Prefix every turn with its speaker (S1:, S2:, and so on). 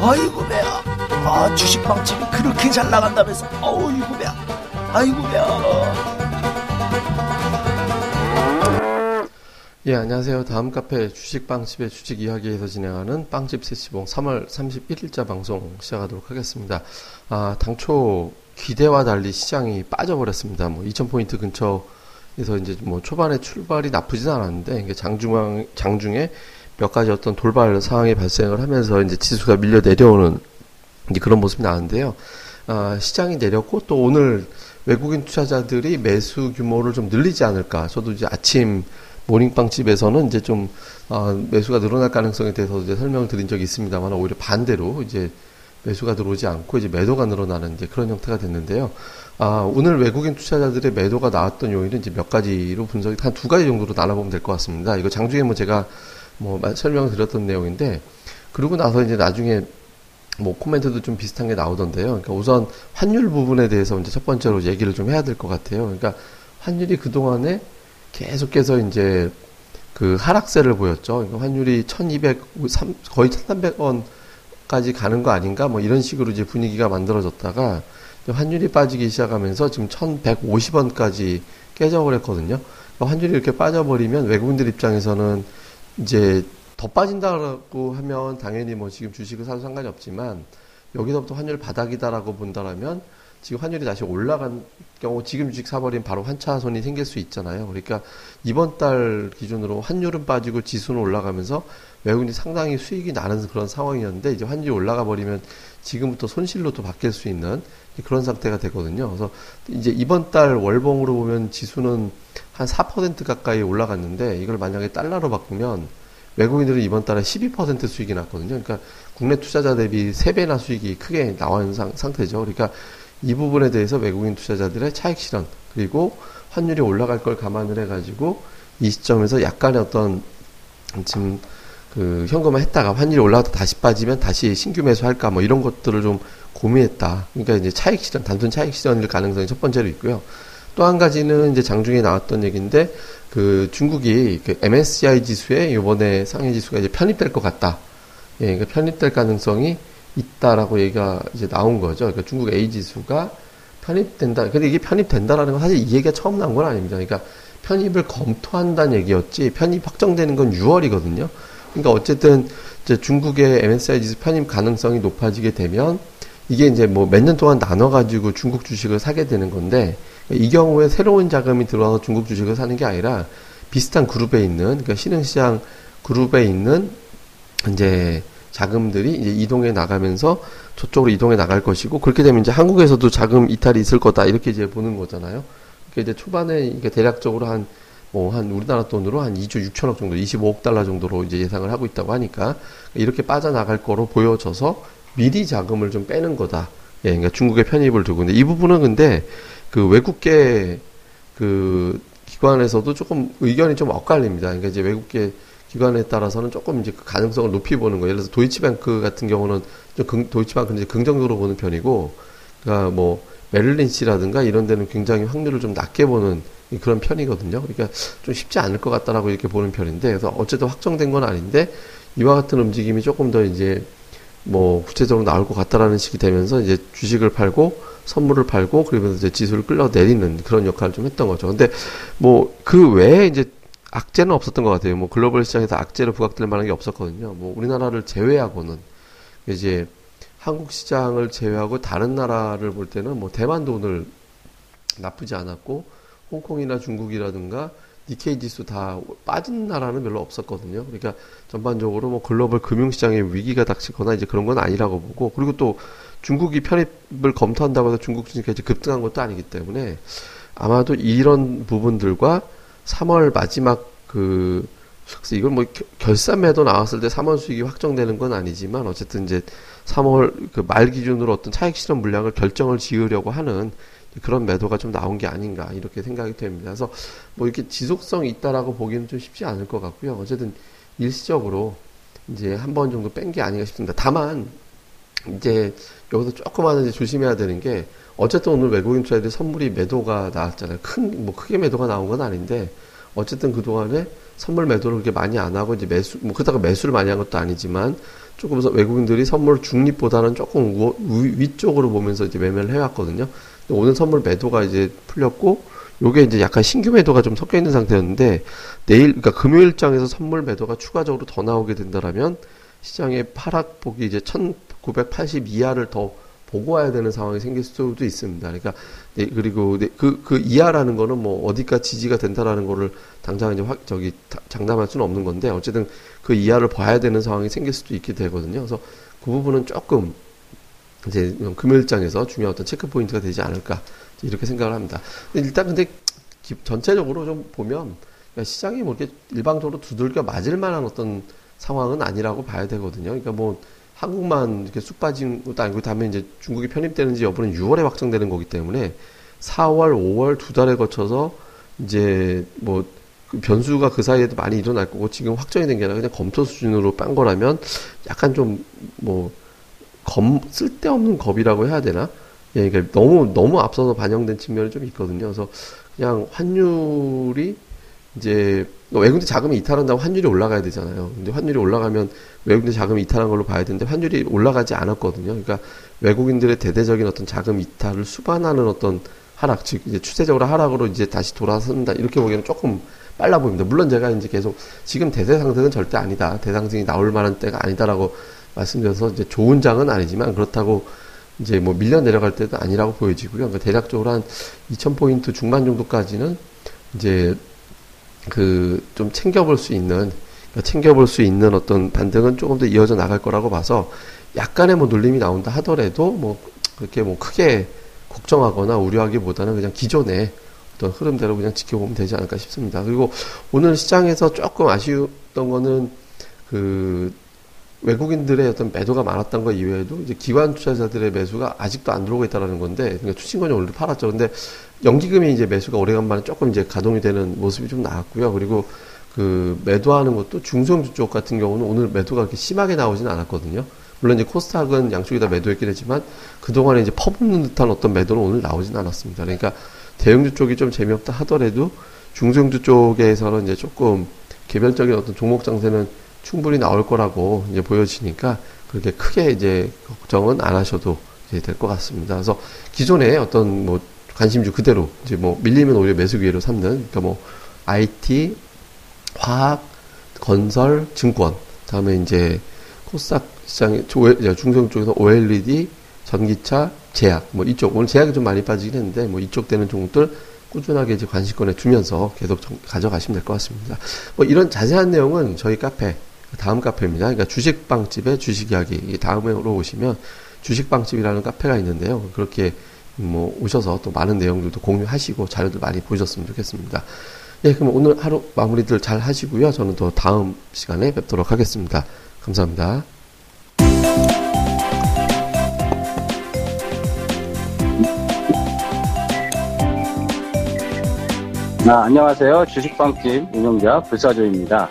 S1: 아이고 배야. 아 주식방집이 그렇게 잘 나간다면서. 아이고 배야. 아이고 배야.
S2: 예 안녕하세요. 다음 카페 주식빵집의 주식 이야기에서 진행하는 빵집 세시봉 3월 31일자 방송 시작하도록 하겠습니다. 아 당초 기대와 달리 시장이 빠져버렸습니다. 뭐 2,000포인트 근처에서 이제 뭐 초반에 출발이 나쁘진 않았는데, 장중앙, 장중에 몇 가지 어떤 돌발 상황이 발생을 하면서 이제 지수가 밀려 내려오는 이제 그런 모습이 나왔는데요. 아, 시장이 내렸고 또 오늘 외국인 투자자들이 매수 규모를 좀 늘리지 않을까. 저도 이제 아침 모닝빵집에서는 이제 좀 어, 매수가 늘어날 가능성에 대해서 이제 설명을 드린 적이 있습니다만 오히려 반대로 이제 매수가 들어오지 않고 이제 매도가 늘어나는 이제 그런 형태가 됐는데요. 아, 오늘 외국인 투자자들의 매도가 나왔던 요인은 이제 몇 가지로 분석이 한 두 가지 정도로 나눠보면 될 것 같습니다. 이거 장중에 뭐 제가 뭐 설명을 드렸던 내용인데 그러고 나서 이제 나중에 뭐 코멘트도 좀 비슷한 게 나오던데요. 그러니까 우선 환율 부분에 대해서 이제 첫 번째로 얘기를 좀 해야 될 것 같아요. 그러니까 환율이 그 동안에 계속해서 이제 그 하락세를 보였죠. 그러니까 환율이 1200, 거의 1300원까지 가는 거 아닌가? 뭐 이런 식으로 이제 분위기가 만들어졌다가 환율이 빠지기 시작하면서 지금 1150원까지 깨져버렸거든요. 그러니까 환율이 이렇게 빠져버리면 외국인들 입장에서는 이제 더 빠진다고 하면 당연히 뭐 지금 주식을 사도 상관이 없지만 여기서부터 환율 바닥이다라고 본다라면 지금 환율이 다시 올라간 경우 지금 주식 사버리면 바로 환차손이 생길 수 있잖아요. 그러니까 이번 달 기준으로 환율은 빠지고 지수는 올라가면서 외국인이 상당히 수익이 나는 그런 상황이었는데 이제 환율이 올라가 버리면 지금부터 손실로 또 바뀔 수 있는 그런 상태가 되거든요. 그래서 이제 이번 달 월봉으로 보면 지수는 한 4% 가까이 올라갔는데 이걸 만약에 달러로 바꾸면 외국인들은 이번 달에 12% 수익이 났거든요. 그러니까 국내 투자자 대비 3배나 수익이 크게 나온 상, 상태죠. 그러니까 이 부분에 대해서 외국인 투자자들의 차익 실현 그리고 환율이 올라갈 걸 감안을 해가지고 이 시점에서 약간의 어떤 지금 그 현금화 했다가 환율이 올라가다 다시 빠지면 다시 신규 매수할까 뭐 이런 것들을 좀 고민했다. 그러니까 이제 차익 실현, 단순 차익 실현일 가능성이 첫 번째로 있고요. 또 한 가지는 이제 장중에 나왔던 얘기인데 그 중국이 그 MSCI 지수에 이번에 상해 지수가 이제 편입될 것 같다. 예, 그러니까 편입될 가능성이 있다라고 얘기가 이제 나온 거죠. 그러니까 중국 A 지수가 편입된다. 근데 이게 편입된다라는 건 사실 이 얘기가 처음 나온 건 아닙니다. 그러니까 편입을 검토한다는 얘기였지 편입 확정되는 건 6월이거든요. 그러니까 어쨌든 이제 중국의 MSCI 지수 편입 가능성이 높아지게 되면 이게 이제 뭐 몇 년 동안 나눠가지고 중국 주식을 사게 되는 건데 이 경우에 새로운 자금이 들어와서 중국 주식을 사는 게 아니라 비슷한 그룹에 있는 그러니까 신흥시장 그룹에 있는 이제 자금들이 이제 이동해 나가면서 저쪽으로 이동해 나갈 것이고 그렇게 되면 이제 한국에서도 자금 이탈이 있을 거다 이렇게 이제 보는 거잖아요. 그러니까 이제 초반에 이게 대략적으로 한 뭐한 우리나라 돈으로 한 2조 6천억 정도, 25억 달러 정도로 이제 예상을 하고 있다고 하니까 이렇게 빠져나갈 거로 보여져서 미리 자금을 좀 빼는 거다. 예, 그러니까 중국의 편입을 두고 근데 이 부분은 근데 그 외국계 그 기관에서도 조금 의견이 좀 엇갈립니다. 그러니까 이제 외국계 기관에 따라서는 조금 이제 그 가능성을 높이 보는 거예요. 예를 들어서 도이치뱅크 같은 경우는 좀 긍, 도이치뱅크는 이제 긍정적으로 보는 편이고, 그러니까 뭐 메릴린치라든가 이런 데는 굉장히 확률을 좀 낮게 보는 그런 편이거든요. 그러니까 좀 쉽지 않을 것 같다라고 이렇게 보는 편인데, 그래서 어쨌든 확정된 건 아닌데 이와 같은 움직임이 조금 더 이제 뭐 구체적으로 나올 것 같다라는 식이 되면서 이제 주식을 팔고 선물을 팔고 그러면서 이제 지수를 끌어 내리는 그런 역할을 좀 했던 거죠. 근데 뭐 그 외에 이제 악재는 없었던 것 같아요. 뭐 글로벌 시장에서 악재로 부각될 만한 게 없었거든요. 뭐 우리나라를 제외하고는 이제 한국 시장을 제외하고 다른 나라를 볼 때는 뭐 대만도 오늘 나쁘지 않았고 홍콩이나 중국이라든가 니케이 지수 다 빠진 나라는 별로 없었거든요. 그러니까 전반적으로 뭐 글로벌 금융시장에 위기가 닥치거나 이제 그런 건 아니라고 보고 그리고 또 중국이 편입을 검토한다고 해서 중국 이제 급등한 것도 아니기 때문에 아마도 이런 부분들과 3월 마지막 그 이건 뭐 결산매도 나왔을 때 3월 수익이 확정되는 건 아니지만 어쨌든 이제 3월 그 말 기준으로 어떤 차익 실현 물량을 결정을 지으려고 하는 그런 매도가 좀 나온 게 아닌가 이렇게 생각이 됩니다. 그래서 뭐 이렇게 지속성이 있다라고 보기는 좀 쉽지 않을 것 같고요. 어쨌든 일시적으로 이제 한 번 정도 뺀 게 아닌가 싶습니다. 다만 이제 여기서 조금만 조심해야 되는 게 어쨌든 오늘 외국인 투자들이 선물이 매도가 나왔잖아요. 큰 뭐 크게 매도가 나온 건 아닌데 어쨌든 그 동안에 선물 매도를 그렇게 많이 안 하고 이제 매수 뭐 그렇다고 매수를 많이 한 것도 아니지만 조금 외국인들이 선물 중립보다는 조금 우, 위쪽으로 보면서 이제 매매를 해왔거든요. 오늘 선물 매도가 이제 풀렸고 요게 이제 약간 신규 매도가 좀 섞여 있는 상태였는데 내일 그러니까 금요일장에서 선물 매도가 추가적으로 더 나오게 된다라면 시장의 하락폭이 이제 1980 이하를 더 보고 와야 되는 상황이 생길 수도 있습니다. 그러니까 네, 그리고 네, 그, 그 이하라는 거는 뭐 어디까 지지가 된다라는 거를 당장 이제 확 저기 장담할 수는 없는 건데 어쨌든 그 이하를 봐야 되는 상황이 생길 수도 있게 되거든요. 그래서 그 부분은 조금 이제 금요일장에서 중요한 어떤 체크 포인트가 되지 않을까 이렇게 생각을 합니다. 일단 근데 전체적으로 좀 보면 시장이 뭐 이렇게 일방적으로 두들겨 맞을 만한 어떤 상황은 아니라고 봐야 되거든요. 그러니까 뭐 한국만 이렇게 쑥 빠진 것도 아니고 다음에 이제 중국이 편입되는지 여부는 6월에 확정되는 거기 때문에 4월, 5월 두 달에 거쳐서 이제 뭐그 변수가 그 사이에도 많이 일어날 거고 지금 확정이 된 게 아니라 그냥 검토 수준으로 빤 거라면 약간 좀 뭐 검 쓸데없는 겁이라고 해야 되나? 예, 그러니까 너무 너무 앞서서 반영된 측면이 좀 있거든요. 그래서 그냥 환율이 이제 외국인 자금이 이탈한다고 환율이 올라가야 되잖아요. 근데 환율이 올라가면 외국인 자금이 이탈한 걸로 봐야 되는데 환율이 올라가지 않았거든요. 그러니까 외국인들의 대대적인 어떤 자금 이탈을 수반하는 어떤 하락, 즉 이제 추세적으로 하락으로 이제 다시 돌아선다 이렇게 보기에는 조금 빨라 보입니다. 물론 제가 이제 계속 지금 대세 상승은 절대 아니다. 대상승이 나올 만한 때가 아니다라고 말씀드려서 이제 좋은 장은 아니지만 그렇다고 이제 뭐 밀려 내려갈 때도 아니라고 보여지고요. 그러니까 대략적으로 한 2,000포인트 중반 정도까지는 이제 그 좀 챙겨볼 수 있는 그러니까 챙겨볼 수 있는 어떤 반등은 조금 더 이어져 나갈 거라고 봐서 약간의 뭐 눌림이 나온다 하더라도 뭐 그렇게 뭐 크게 걱정하거나 우려하기보다는 그냥 기존의 어떤 흐름대로 그냥 지켜보면 되지 않을까 싶습니다. 그리고 오늘 시장에서 조금 아쉬웠던 거는 그 외국인들의 어떤 매도가 많았던 것 이외에도 이제 기관 투자자들의 매수가 아직도 안 들어오고 있다라는 건데 그러니까 투신권이 오늘 팔았죠. 근데 연기금이 이제 매수가 오래간만에 조금 이제 가동이 되는 모습이 좀 나왔고요. 그리고 그 매도하는 것도 중소형주 쪽 같은 경우는 오늘 매도가 그렇게 심하게 나오지는 않았거든요. 물론 이제 코스닥은 양쪽이 다 매도했긴 했지만 그동안에 이제 퍼붓는 듯한 어떤 매도는 오늘 나오진 않았습니다. 그러니까 대형주 쪽이 좀 재미없다 하더라도 중소형주 쪽에서는 이제 조금 개별적인 어떤 종목 장세는 충분히 나올 거라고 이제 보여지니까 그렇게 크게 이제 걱정은 안 하셔도 이제 될 것 같습니다. 그래서 기존에 어떤 뭐 관심주 그대로 이제 뭐 밀리면 오히려 매수 기회로 삼는 그러니까 뭐 IT, 화학, 건설, 증권 다음에 이제 코스닥 시장의 중성 쪽에서 OLED, 전기차, 제약 뭐 이쪽 오늘 제약이 좀 많이 빠지긴 했는데 뭐 이쪽 되는 종목들 꾸준하게 이제 관심권에 두면서 계속 가져가시면 될 것 같습니다. 뭐 이런 자세한 내용은 저희 카페 다음 카페입니다. 그러니까 주식빵집의 주식 이야기 다음으로 오시면 주식빵집이라는 카페가 있는데요. 그렇게 뭐 오셔서 또 많은 내용들도 공유하시고 자료들 많이 보셨으면 좋겠습니다. 예, 그럼 오늘 하루 마무리들 잘 하시고요. 저는 또 다음 시간에 뵙도록 하겠습니다. 감사합니다.
S3: 아, 안녕하세요. 주식빵집 운영자 불사조입니다.